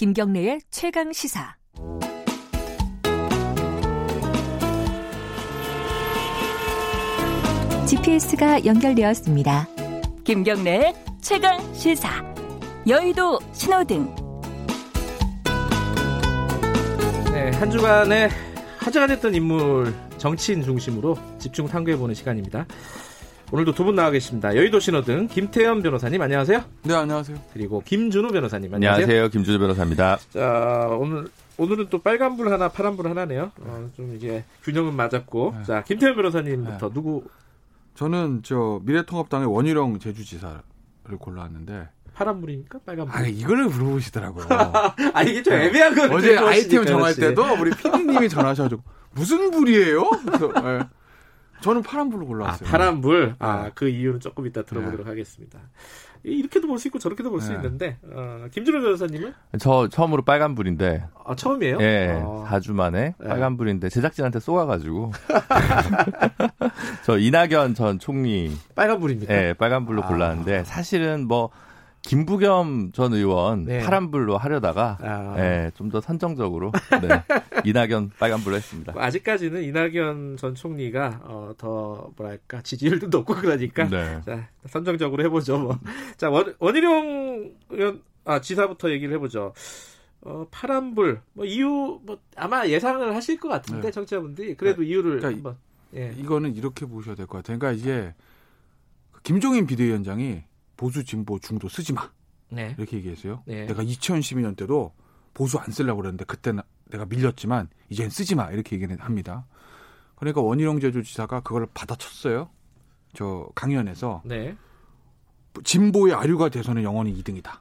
김경래의 최강 시사. GPS가 연결되었습니다. 김경래의 최강 시사. 여의도 신호등. 네, 한 주간에 화제가 됐던 인물 정치인 중심으로 집중 탐구해보는 시간입니다. 오늘도 두 분 나와 계십니다. 여의도 신호등 김태현 변호사님 안녕하세요. 네 안녕하세요. 그리고 김준우 변호사님 안녕하세요. 안녕하세요. 김준우 변호사입니다. 자 오늘 오늘은 또 빨간불 하나 파란불 하나네요. 어, 좀 이게 균형은 맞았고 네. 자 김태현 변호사님부터 네. 누구 저는 저 미래통합당의 원희룡 제주지사를 골라왔는데 파란불입니까 빨간불? 아 이걸 물어보시더라고요. 아 이게 좀 애매한 거 어제 아이템 정할 때도 우리 PD님이 전화하셔가지고 무슨 불이에요? 그래서 예. 저는 파란불로 아, 골라왔어요. 파란불. 아, 네. 그 이유는 조금 이따 들어보도록 하겠습니다. 이렇게도 볼 수 있고 저렇게도 볼수 네. 있는데, 어, 김준호 변호사님은? 저 처음으로 빨간불인데, 아, 처음이에요? 예, 어. 4주 만에 네. 빨간불인데 제작진한테 쏘아가지고 저 이낙연 전 총리 빨간불입니까? 예, 빨간불로 아. 골랐는데 사실은 뭐 김부겸 전 의원 네. 파란불로 하려다가 아. 예, 좀더 선정적으로 네, 이낙연 빨간불로 했습니다. 아직까지는 이낙연 전 총리가, 어, 더, 뭐랄까, 지지율도 높고 그러니까. 네. 자, 선정적으로 해보죠, 뭐. 자, 원, 원희룡 의원, 아, 지사부터 얘기를 해보죠. 어, 파란불, 뭐, 이유, 뭐, 아마 예상을 하실 것 같은데, 네. 청취자분들이. 그래도 이유를 그러니까 한번, 예. 이거는 이렇게 보셔야 될 것 같아요. 그러니까 이제 그 김종인 비대위원장이 보수 진보 중도 쓰지 마 네. 이렇게 얘기했어요. 네. 내가 2012년 때도 보수 안 쓰려고 그랬는데 그때는 내가 밀렸지만 이젠 쓰지 마 이렇게 얘기를 합니다. 그러니까 원희룡 제주지사가 그걸 받아쳤어요. 저 강연에서 네. 진보의 아류가 돼서는 영원히 2등이다.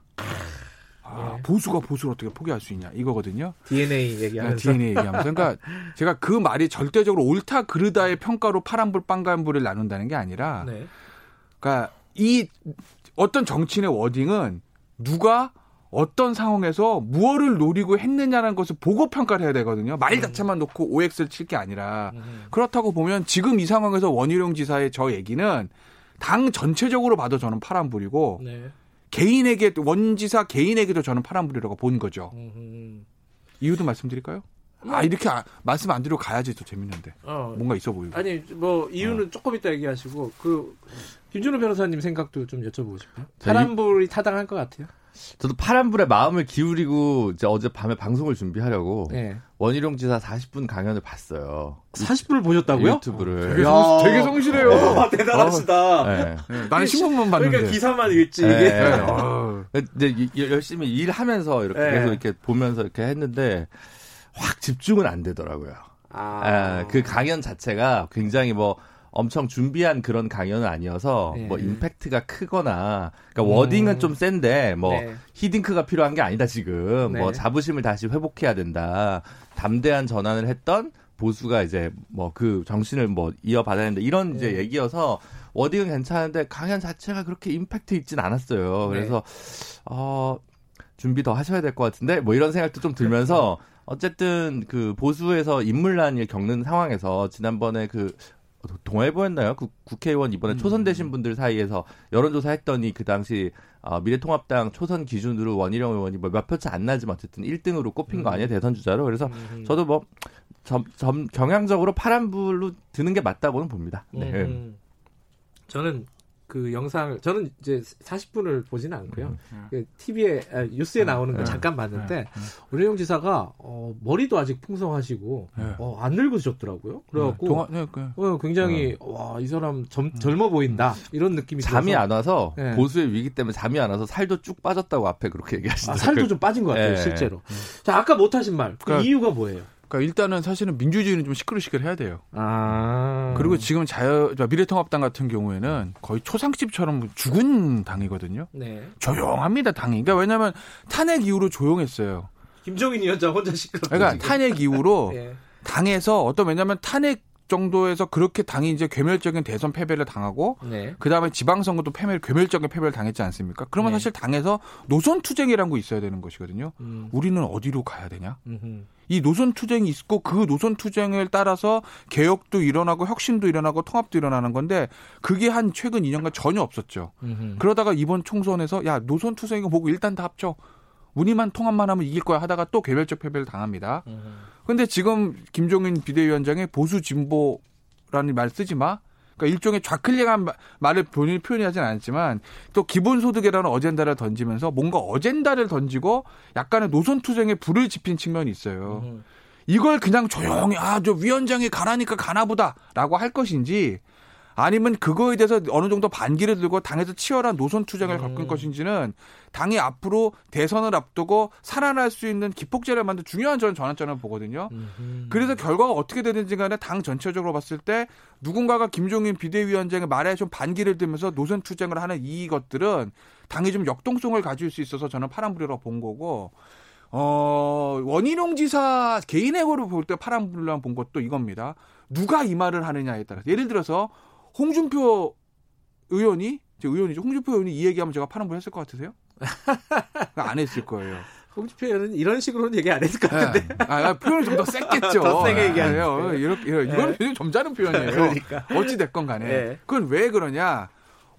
아, 네. 보수가 보수를 어떻게 포기할 수 있냐 이거거든요. DNA 얘기하면서. DNA 얘기하면서 그러니까 제가 그 말이 절대적으로 옳다 그르다의 평가로 파란불 빵간불을 나눈다는 게 아니라 네. 그러니까 이 어떤 정치인의 워딩은 누가 어떤 상황에서 무엇을 노리고 했느냐는 것을 보고 평가를 해야 되거든요. 말 음. 자체만 놓고 OX를 칠 게 아니라 음. 그렇다고 보면 지금 이 상황에서 원희룡 지사의 저 얘기는 당 전체적으로 봐도 저는 파란불이고 네. 개인에게 원 지사 개인에게도 저는 파란불이라고 본 거죠. 음. 이유도 말씀드릴까요? 아 이렇게 아- 말씀 안 드리고 가야지 또 재밌는데 어. 뭔가 있어 보이고. 아니 뭐 이유는 조금 이따 얘기하시고 그 김준호 변호사님 생각도 좀 여쭤보고 싶어요. 자, 이- 파란불이 타당할 것 같아요. 저도 파란불에 마음을 기울이고 이제 어제 밤에 방송을 준비하려고 네. 원희룡 지사 40분 강연을 봤어요. 40분을 보셨다고요? 유튜브를. 되게, 성, 되게 성실 해요. 와, 대단하시다. 네. 네, 나는 신문만 봤는데. 그러니까 기사만 읽지 네. 이게. 네, 어. 근데 이- 이- 열심히 일하면서 이렇게 네. 계속 이렇게 보면서 이렇게 했는데 확 집중은 안 되더라고요. 아, 예, 그 강연 자체가 굉장히 뭐 엄청 준비한 그런 강연은 아니어서 네. 뭐 임팩트가 크거나 그러니까 음. 워딩은 좀 센데 뭐 네. 히딩크가 필요한 게 아니다 지금 네. 뭐 자부심을 다시 회복해야 된다 담대한 전환을 했던 보수가 이제 뭐 그 정신을 뭐 이어받아야 된다 이런 이제 네. 얘기여서 워딩은 괜찮은데 강연 자체가 그렇게 임팩트 있진 않았어요. 네. 그래서 어 준비 더 하셔야 될 것 같은데 뭐 이런 생각도 좀 들면서 어쨌든 그 보수에서 인물난을 겪는 상황에서 지난번에 그 동아일보였나요? 그 국회의원 이번에 초선되신 분들 사이에서 여론조사 했더니 그 당시 어, 미래통합당 초선 기준으로 원희룡 의원이 뭐몇 표 차 안 나지만 어쨌든 1등으로 꼽힌 거 아니에요 대선 주자로 그래서 음. 저도 뭐 점, 점, 경향적으로 파란불로 드는 게 맞다고는 봅니다. 네. 음. 저는 그 영상을 저는 이제 40분을 보지는 않고요. 그 TV에 아, 뉴스에 나오는 거 네. 잠깐 봤는데 네. 원희룡 지사가 어, 머리도 아직 풍성하시고 네. 어, 안 늙으셨더라고요. 그래갖고 네, 그, 어, 굉장히 와 이 사람 젊, 젊어 보인다 이런 느낌이 잠이 들어서 안 와서 네. 보수의 위기 때문에 잠이 안 와서 살도 쭉 빠졌다고 앞에 그렇게 아, 얘기하시더라고요. 살도 좀 빠진 것 같아요 네. 실제로. 자 아까 못하신 말그 그러니까- 이유가 뭐예요? 그러니까 일단은 사실은 민주주의는 좀 시끌시끌 해야 돼요. 아 그리고 지금 자유, 저 미래통합당 같은 경우에는 거의 초상집처럼 죽은 당이거든요. 네 조용합니다, 당이. 그러니까 왜냐면 탄핵 이후로 조용했어요. 김정인 위원장 혼자 시끄럽. 그러니까 탄핵 이후로 예. 당에서 어떤 왜냐면 탄핵 정도에서 그렇게 당이 이제 괴멸적인 대선 패배를 당하고 네. 그 다음에 지방선거도 패배, 괴멸적인 패배를 당했지 않습니까? 그러면 네. 사실 당에서 노선 투쟁이라는 거 있어야 되는 것이거든요. 음. 우리는 어디로 가야 되냐? 음흠. 이 노선 투쟁이 있고 그 노선 투쟁을 따라서 개혁도 일어나고 혁신도 일어나고 통합도 일어나는 건데 그게 한 최근 2년간 전혀 없었죠. 음흠. 그러다가 이번 총선에서 야 노선 투쟁이고 보고 일단 다 합쳐. 우리만 통합만 하면 이길 거야 하다가 또 개별적 패배를 당합니다. 음. 근데 지금 김종인 비대위원장의 보수 진보라는 말 쓰지 마. 그러니까 일종의 좌클릭한 마- 말을 본인이 표현하진 않았지만 또 기본소득이라는 어젠다를 던지면서 뭔가 어젠다를 던지고 약간의 노선 투쟁에 불을 지핀 측면이 있어요. 음. 이걸 그냥 조용히 아 저 위원장이 가라니까 가나보다라고 할 것인지 아니면 그거에 대해서 어느 정도 반기를 들고 당에서 치열한 노선 투쟁을 음. 겪을 것인지는 당이 앞으로 대선을 앞두고 살아날 수 있는 기폭제를 만든 중요한 저는 전환점을 보거든요. 음. 그래서 결과가 어떻게 되든지 간에 당 전체적으로 봤을 때 누군가가 김종인 비대위원장의 말에 좀 반기를 들면서 노선 투쟁을 하는 이것들은 당이 좀 역동성을 가질 수 있어서 저는 파란불이라고 본 거고 어, 원희룡 지사 개인의 거로 볼때 파란불이라고 본 것도 이겁니다. 누가 이 말을 하느냐에 따라서 예를 들어서 홍준표 의원이 제 의원이죠. 홍준표 의원이 이 얘기하면 제가 파란불 했을 것 같으세요? 안 했을 거예요. 홍준표 의원은 이런 식으로는 얘기 안 했을 것 같은데. 네. 아, 아, 표현이 좀더 셌겠죠. 더 세게 얘기하는 아, 거예요. 이렇게, 이건 굉장히 점잖은 표현이에요. 그러니까. 어찌 됐건 간에. 네. 그건 왜 그러냐.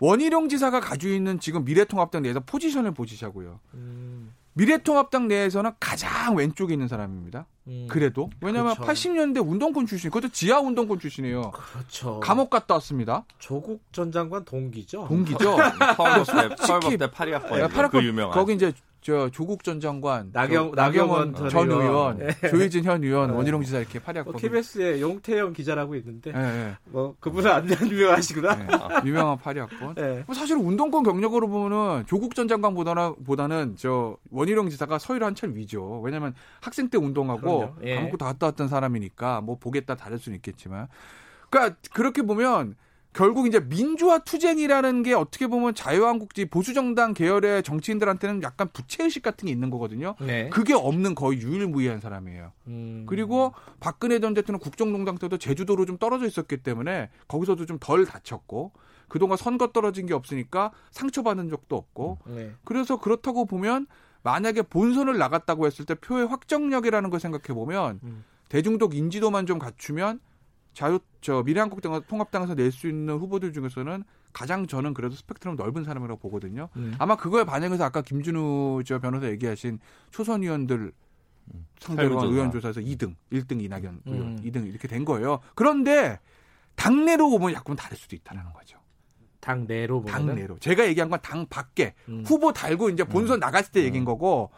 원희룡 지사가 가지고 있는 지금 미래통합당 내에서 포지션을 보시자고요. 음. 미래통합당 내에서는 가장 왼쪽에 있는 사람입니다. 음. 그래도. 왜냐면 그렇죠. 80년대 운동권 출신, 그것도 지하 운동권 출신이에요. 그렇죠. 감옥 갔다 왔습니다. 조국 전 장관 동기죠. 동기죠. 서울법대 솔직히- 서울법대 파리 학번 파라콘- 그 유명한 거기 이제 저 조국 전 장관, 나경- 저 나경원 나경원 전전 의원, 의원. 조혜진 현 의원, 네. 원희룡 지사 이렇게 파리 뭐. KBS에 용태영 기자라고 있는데 예, 예. 뭐 그분은 안 유명하시구나. 네, 유명한 파리 학번. 네. 뭐 사실 운동권 경력으로 보면은 조국 전 장관보다는 보다는 저 원희룡 지사가 서희를 한참 위죠. 왜냐면 학생 때 운동하고. 예. 감옥도 다 갔다 왔던 사람이니까 뭐 보겠다 다를 수는 있겠지만. 그러니까 그렇게 보면 결국 이제 민주화 투쟁이라는 게 어떻게 보면 자유한국지 보수정당 계열의 정치인들한테는 약간 부채의식 같은 게 있는 거거든요. 네. 그게 없는 거의 유일무이한 사람이에요. 음. 그리고 박근혜 전 대통령 국정농단 때도 제주도로 좀 떨어져 있었기 때문에 거기서도 좀 덜 다쳤고 그동안 선거 떨어진 게 없으니까 상처받은 적도 없고 네. 그래서 그렇다고 보면 만약에 본선을 나갔다고 했을 때 표의 확정력이라는 걸 생각해 보면 음. 대중적 인지도만 좀 갖추면 자유 저 미래한국당 통합당에서 낼 수 있는 후보들 중에서는 가장 저는 그래도 스펙트럼 넓은 사람이라고 보거든요. 음. 아마 그거에 반영해서 아까 김준우 저 변호사 얘기하신 초선 의원들 상대로 한 설문조사. 의원 조사에서 2등, 1등 이낙연 의원, 음. 2등 이렇게 된 거예요. 그런데 당내로 보면 약간 다를 수도 있다는 거죠. 당 내로 보면 당내로. 제가 얘기한 건 당 밖에 음. 후보 달고 이제 본선 나갔을 때 얘기인 거고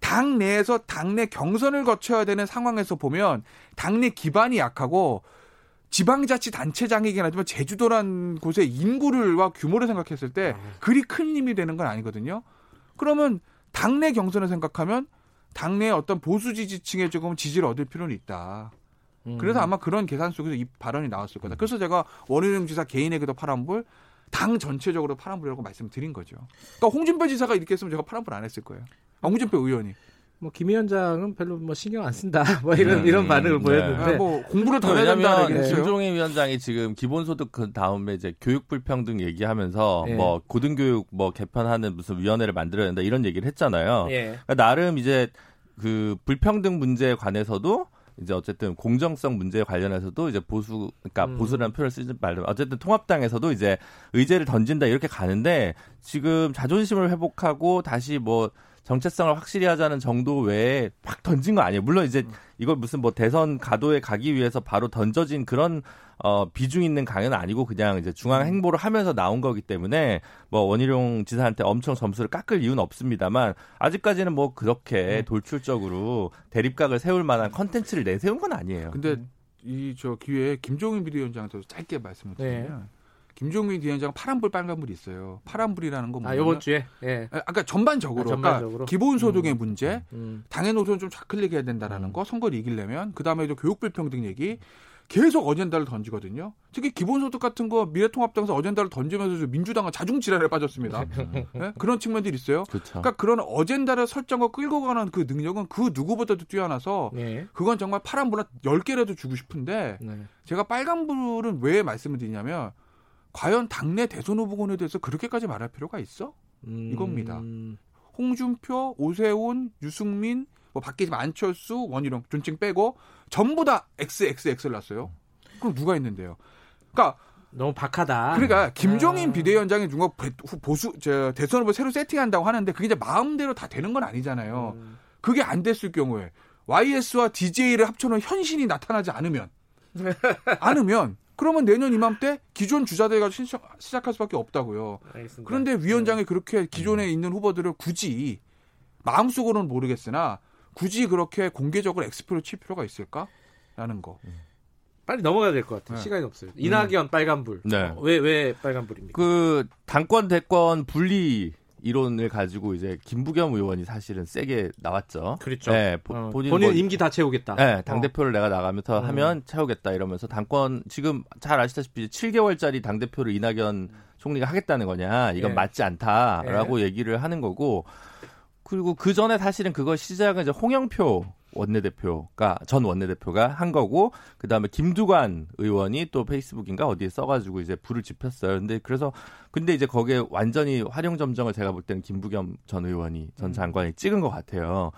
당 내에서 당내 경선을 거쳐야 되는 상황에서 보면 당내 기반이 약하고 지방자치단체장이긴 하지만 제주도란 곳의 인구를와 규모를 생각했을 때 아. 그리 큰 힘이 되는 건 아니거든요. 그러면 당내 경선을 생각하면 당내 어떤 보수 지지층에 조금 지지를 얻을 필요는 있다. 음. 그래서 아마 그런 계산 속에서 이 발언이 나왔을 거다. 그래서 제가 원희룡 지사 개인에게도 파란불, 당 전체적으로 파란불이라고 말씀드린 거죠. 그러니까 홍준표 지사가 이렇게 했으면 제가 파란불 안 했을 거예요. 아, 홍준표 의원이. 뭐김 위원장은 별로 뭐 신경 안 쓴다. 뭐 이런 음, 이런 반응을 네. 보였는데 아, 뭐 공부를 더 해야 얘기 했어요. 김종인 위원장이 지금 기본소득 그 다음에 이제 교육 불평등 얘기하면서 예. 뭐 고등교육 뭐 개편하는 무슨 위원회를 만들어야 된다 이런 얘기를 했잖아요. 예. 그러니까 나름 이제 그 불평등 문제에 관해서도 이제 어쨌든 공정성 문제에 관련해서도 이제 보수 그러니까 음. 보수라는 표현을 쓰지 말면 어쨌든 통합당에서도 이제 의제를 던진다 이렇게 가는데 지금 자존심을 회복하고 다시 뭐 정체성을 확실히 하자는 정도 외에 확 던진 거 아니에요. 물론 이제 이걸 무슨 뭐 대선 가도에 가기 위해서 바로 던져진 그런 어 비중 있는 강연은 아니고 그냥 이제 중앙 행보를 하면서 나온 거기 때문에 뭐 원희룡 지사한테 엄청 점수를 깎을 이유는 없습니다만 아직까지는 뭐 그렇게 돌출적으로 대립각을 세울 만한 컨텐츠를 내세운 건 아니에요. 근데 이 저 기회에 김종인 비대위원장한테 짧게 말씀을 드리면 김종인 비대위원장 파란불 빨간불이 있어요. 파란불이라는 건 아 뭐냐면 이번 주에 예. 아, 아까 전반적으로, 아, 전반적으로? 그러니까 기본 소득의 음. 문제, 음. 당의 노선을 좀 좌클릭해야 된다라는 음. 거, 선거를 이기려면 그 다음에 교육 불평등 얘기 계속 어젠다를 던지거든요. 특히 기본소득 같은 거 미래통합당에서 어젠다를 던지면서 좀 민주당은 자중지란에 빠졌습니다. 예? 그런 측면들이 있어요. 그렇죠. 그러니까 그런 어젠다를 설정하고 끌고 가는 그 능력은 그 누구보다도 뛰어나서 예. 그건 정말 파란불 한 10개라도 주고 싶은데 네. 제가 빨간불은 왜 말씀을 드리냐면 과연 당내 대선 후보군에 대해서 그렇게까지 말할 필요가 있어? 음. 이겁니다. 홍준표, 오세훈, 유승민, 뭐 밖에 안철수, 원희룡, 존칭 빼고 전부 다 XXX를 났어요. 그럼 누가 있는데요? 그러니까 너무 박하다. 그러니까 김종인 아. 비대위원장이 누가 보수 저 대선 후보 새로 세팅한다고 하는데 그게 이제 마음대로 다 되는 건 아니잖아요. 음. 그게 안 됐을 경우에 YS와 DJ를 합쳐놓은 현신이 나타나지 않으면 않으면 그러면 내년 이맘때 기존 주자들과 시작, 시작할 수밖에 없다고요. 알겠습니다. 그런데 위원장이 네. 그렇게 기존에 음. 있는 후보들을 굳이 마음속으로는 모르겠으나 굳이 그렇게 공개적으로 엑스표를 칠 필요가 있을까라는 거. 음. 빨리 넘어가야 될 것 같아요. 네. 시간이 없어요. 이낙연 음. 빨간불. 네. 왜, 왜 빨간불입니까? 그, 당권, 대권 분리 이론을 가지고 이제 김부겸 의원이 사실은 세게 나왔죠. 그렇죠. 네, 보, 어, 본인, 본인 뭐, 임기 다 채우겠다. 네, 당 대표를 어. 내가 나가면서 음. 하면 채우겠다 이러면서 당권 지금 잘 아시다시피 7개월짜리 당 대표를 이낙연 총리가 하겠다는 거냐 이건 네. 맞지 않다라고 네. 얘기를 하는 거고 그리고 그 전에 사실은 그걸 시작은 이제 홍영표 원내대표가 전 원내대표가 한 거고 그다음에 김두관 의원이 또 페이스북인가 어디에 써가지고 이제 불을 지폈어요. 근데 그래서 근데 이제 거기에 완전히 활용 점정을 제가 볼 때는 김부겸 전 의원이 전 음. 장관이 찍은 것 같아요.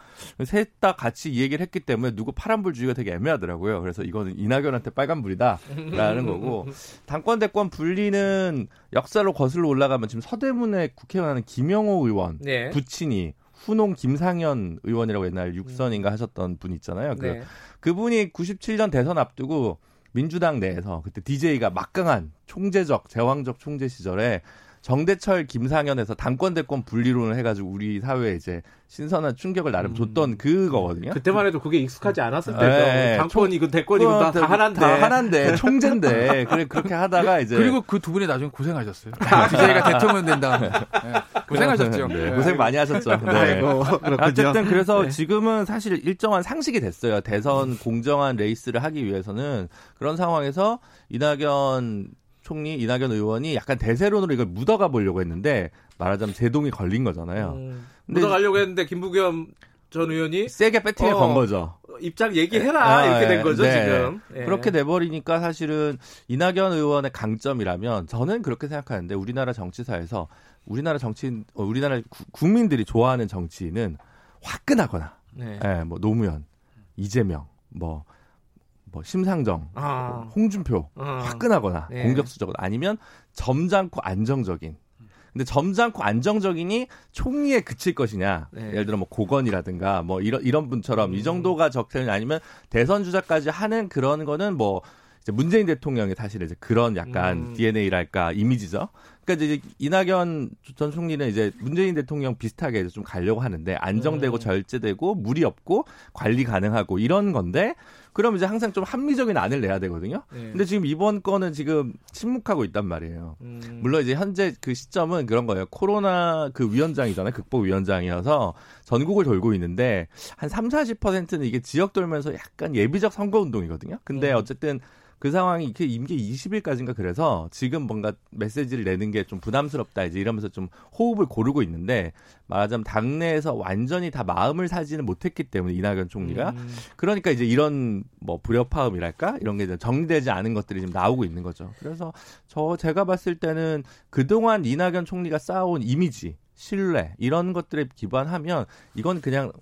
셋 다 같이 이 얘기를 했기 때문에 누구 파란불 주의가 되게 애매하더라고요. 그래서 이거는 이낙연한테 빨간불이다라는 거고 당권 대권 분리는 역사로 거슬러 올라가면 지금 서대문에 국회의원 하는 김영호 의원 네. 부친이 후농 김상현 의원이라고 옛날 육선인가 하셨던 분 있잖아요. 그 네. 그분이 97년 대선 앞두고 민주당 내에서 그때 DJ가 막강한 총재적 제왕적 총재 시절에 정대철 김상현에서 당권 대권 분리론을 해가지고 우리 사회에 이제 신선한 충격을 나름 음. 줬던 그거거든요. 그때만 해도 그게 익숙하지 않았을 때죠. 네. 당권이고 대권이고 다, 다 하나인데. 다 하나인데 총재인데 그래 그렇게 하다가 이제 그리고 그 두 분이 나중에 고생하셨어요. DJ가 대통령 된 다음에 네. 고생하셨죠. 네. 고생 많이 하셨죠. 네. 아이고, 어쨌든 그래서 네. 지금은 사실 일정한 상식이 됐어요. 대선 공정한 레이스를 하기 위해서는 그런 상황에서 이낙연 총리 이낙연 의원이 약간 대세론으로 이걸 묻어가 보려고 했는데 말하자면 제동이 걸린 거잖아요. 음, 묻어가려고 했는데 김부겸 전 의원이 세게 배팅을 어, 건 거죠. 입장 얘기해라 아, 이렇게 된 거죠 네. 지금. 예. 그렇게 돼버리니까 사실은 이낙연 의원의 강점이라면 저는 그렇게 생각하는데 우리나라 정치사에서 우리나라 정치인, 어, 우리나라 구, 국민들이 좋아하는 정치인은 화끈하거나, 네. 예, 뭐 노무현, 이재명, 뭐 뭐 심상정, 아. 뭐 홍준표 아. 화끈하거나 네. 공격수적으로 아니면 점잖고 안정적인. 근데 점잖고 안정적이니 총리에 그칠 것이냐. 네. 예를 들어 뭐 고건이라든가 뭐 이런 이런 분처럼 음. 이 정도가 적절히 아니면 대선 주자까지 하는 그런 거는 뭐 이제 문재인 대통령의 사실 이제 그런 약간 음. DNA랄까 이미지죠. 그러니까 이제 이낙연 전 총리는 이제 문재인 대통령 비슷하게 좀 가려고 하는데 안정되고 음. 절제되고 무리 없고 관리 가능하고 이런 건데 그럼 이제 항상 좀 합리적인 안을 내야 되거든요. 네. 근데 지금 이번 건은 지금 침묵하고 있단 말이에요. 음. 물론 이제 현재 그 시점은 그런 거예요. 코로나 그 위원장이잖아요. 극복 위원장이어서 전국을 돌고 있는데 한 3, 40%는 이게 지역 돌면서 약간 예비적 선거 운동이거든요. 근데 음. 어쨌든 그 상황이 이렇게 임기 20일까지인가 그래서 지금 뭔가 메시지를 내는 게 좀 부담스럽다 이제 이러면서 좀 호흡을 고르고 있는데 말하자면 당내에서 완전히 다 마음을 사지는 못했기 때문에 이낙연 총리가 음. 그러니까 이제 이런 뭐 불협화음이랄까 이런 게 정리되지 않은 것들이 지금 나오고 있는 거죠. 그래서 저 제가 봤을 때는 그동안 이낙연 총리가 쌓아온 이미지 신뢰 이런 것들에 기반하면 이건 그냥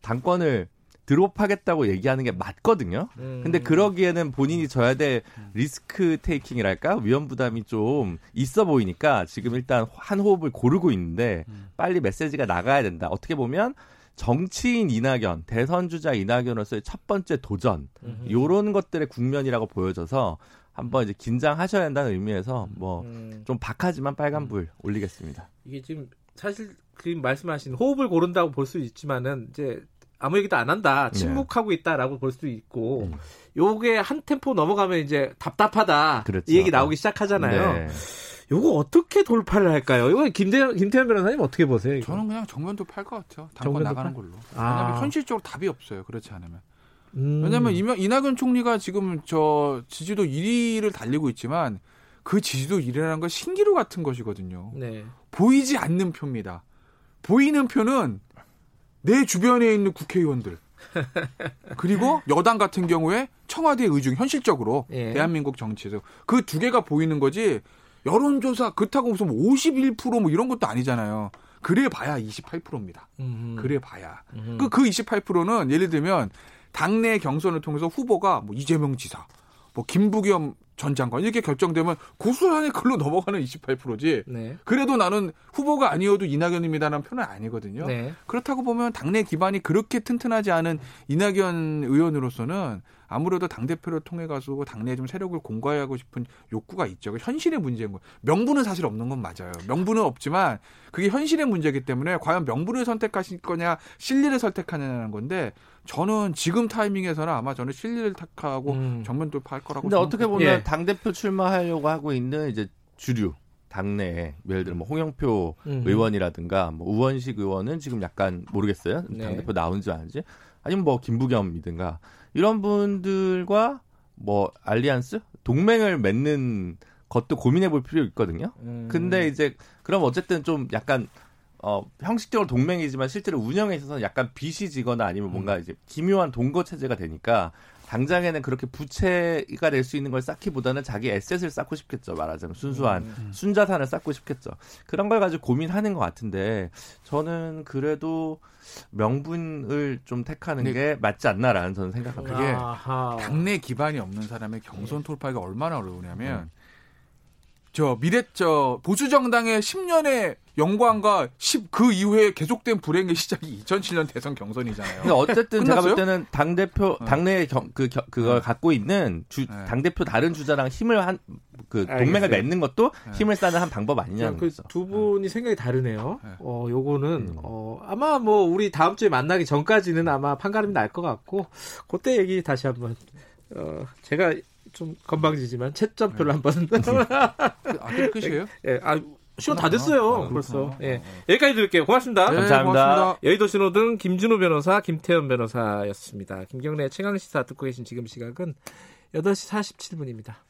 당권을 드롭하겠다고 얘기하는 게 맞거든요. 음. 근데 그러기에는 본인이 져야 될 리스크 테이킹이랄까 위험 부담이 좀 있어 보이니까 지금 일단 한 호흡을 고르고 있는데 빨리 메시지가 나가야 된다. 어떻게 보면 정치인 이낙연, 대선 주자 이낙연으로서의 첫 번째 도전 요런 것들의 국면이라고 보여져서 한번 이제 긴장하셔야 한다는 의미에서 뭐좀 음. 박하지만 빨간불 올리겠습니다. 이게 지금 사실 그 말씀하신 호흡을 고른다고 볼 수 있지만은 이제 아무 얘기도 안 한다. 네. 침묵하고 있다라고 볼 수도 있고 음. 요게 한 템포 넘어가면 이제 답답하다. 그렇죠. 이 얘기 나오기 시작하잖아요. 네. 요거 어떻게 돌파를 할까요? 이거 김대 김태현 변호사님 어떻게 보세요? 이거? 저는 그냥 정면도 팔것 같아요. 당권 나가는 걸로. 아. 왜냐하면 현실적으로 답이 없어요. 그렇지 않으면. 음. 왜냐하면 이명, 이낙연 총리가 지금 저 지지도 1위를 달리고 있지만 그 지지도 1위라는 건 신기루 같은 것이거든요. 네. 보이지 않는 표입니다. 보이는 표는 내 주변에 있는 국회의원들 그리고 여당 같은 경우에 청와대 의중 현실적으로 예. 대한민국 정치에서 그 두 개가 보이는 거지 여론조사 그렇다고 무슨 51%뭐 이런 것도 아니잖아요. 그래 봐야 28%입니다. 음흠. 그래 봐야. 그, 그 28%는 예를 들면 당내 경선을 통해서 후보가 뭐 이재명 지사, 뭐 김부겸 전 장관 이렇게 결정되면 고스란히 글로 넘어가는 28%지. 네. 그래도 나는 후보가 아니어도 이낙연입니다라는 표는 아니거든요. 네. 그렇다고 보면 당내 기반이 그렇게 튼튼하지 않은 이낙연 의원으로서는 아무래도 당 대표를 통해 가지고 당내에 좀 세력을 공과하고 싶은 욕구가 있죠. 현실의 문제인 거예요. 명분은 사실 없는 건 맞아요. 명분은 없지만 그게 현실의 문제이기 때문에 과연 명분을 선택하실 거냐, 실리를 선택하냐는 건데 저는 지금 타이밍에서는 아마 저는 실리를 택하고 음. 정면 돌파할 거라고. 근데 어떻게 보면 예. 당 대표 출마하려고 하고 있는 이제 주류 당내에 예를 들어 뭐 홍영표 음. 의원이라든가 뭐 우원식 의원은 지금 약간 모르겠어요. 네. 당 대표 나온지 아닌지 아니면 뭐 김부겸이든가 이런 분들과 뭐 알리안스 동맹을 맺는 것도 고민해 볼 필요 있거든요. 음. 근데 이제 그럼 어쨌든 좀 약간 어 형식적으로 동맹이지만 실제로 운영에 있어서 약간 빚이 지거나 아니면 뭔가 음. 이제 기묘한 동거 체제가 되니까 당장에는 그렇게 부채가 될 수 있는 걸 쌓기보다는 자기 에셋을 쌓고 싶겠죠. 말하자면 순수한 음, 음. 순자산을 쌓고 싶겠죠. 그런 걸 가지고 고민하는 것 같은데 저는 그래도 명분을 좀 택하는 네. 게 맞지 않나라는 저는 생각합니다. 그게 당내 기반이 없는 사람의 경선 돌파가 얼마나 어려우냐면 음. 저 미래 저 보수 정당의 10년의 영광과 10, 그 이후에 계속된 불행의 시작이 2007년 대선 경선이잖아요. 근데 어쨌든 제가 볼 때는 당 대표 어. 당내에 그 그걸 네. 갖고 있는 당 네. 대표 다른 주자랑 힘을 한 그 동맹을 맺는 것도 네. 힘을 쌓는 한 방법 아니냐는 그 거죠. 두 분이 생각이 다르네요. 어 요거는 음. 어 아마 뭐 우리 다음 주에 만나기 전까지는 아마 판가름이 날 것 같고 그때 얘기 다시 한번 어 제가 좀 건방지지만 채점표를 한번 아, 끝이에요? 예. 아, 시간 다 됐어요. 아, 벌써. 예. 어, 어. 여기까지 드릴게요. 고맙습니다. 네, 감사합니다. 고맙습니다. 여의도 신호등 김준호 변호사, 김태현 변호사였습니다. 김경래 최강 시사 듣고 계신 지금 시각은 8시 47분입니다.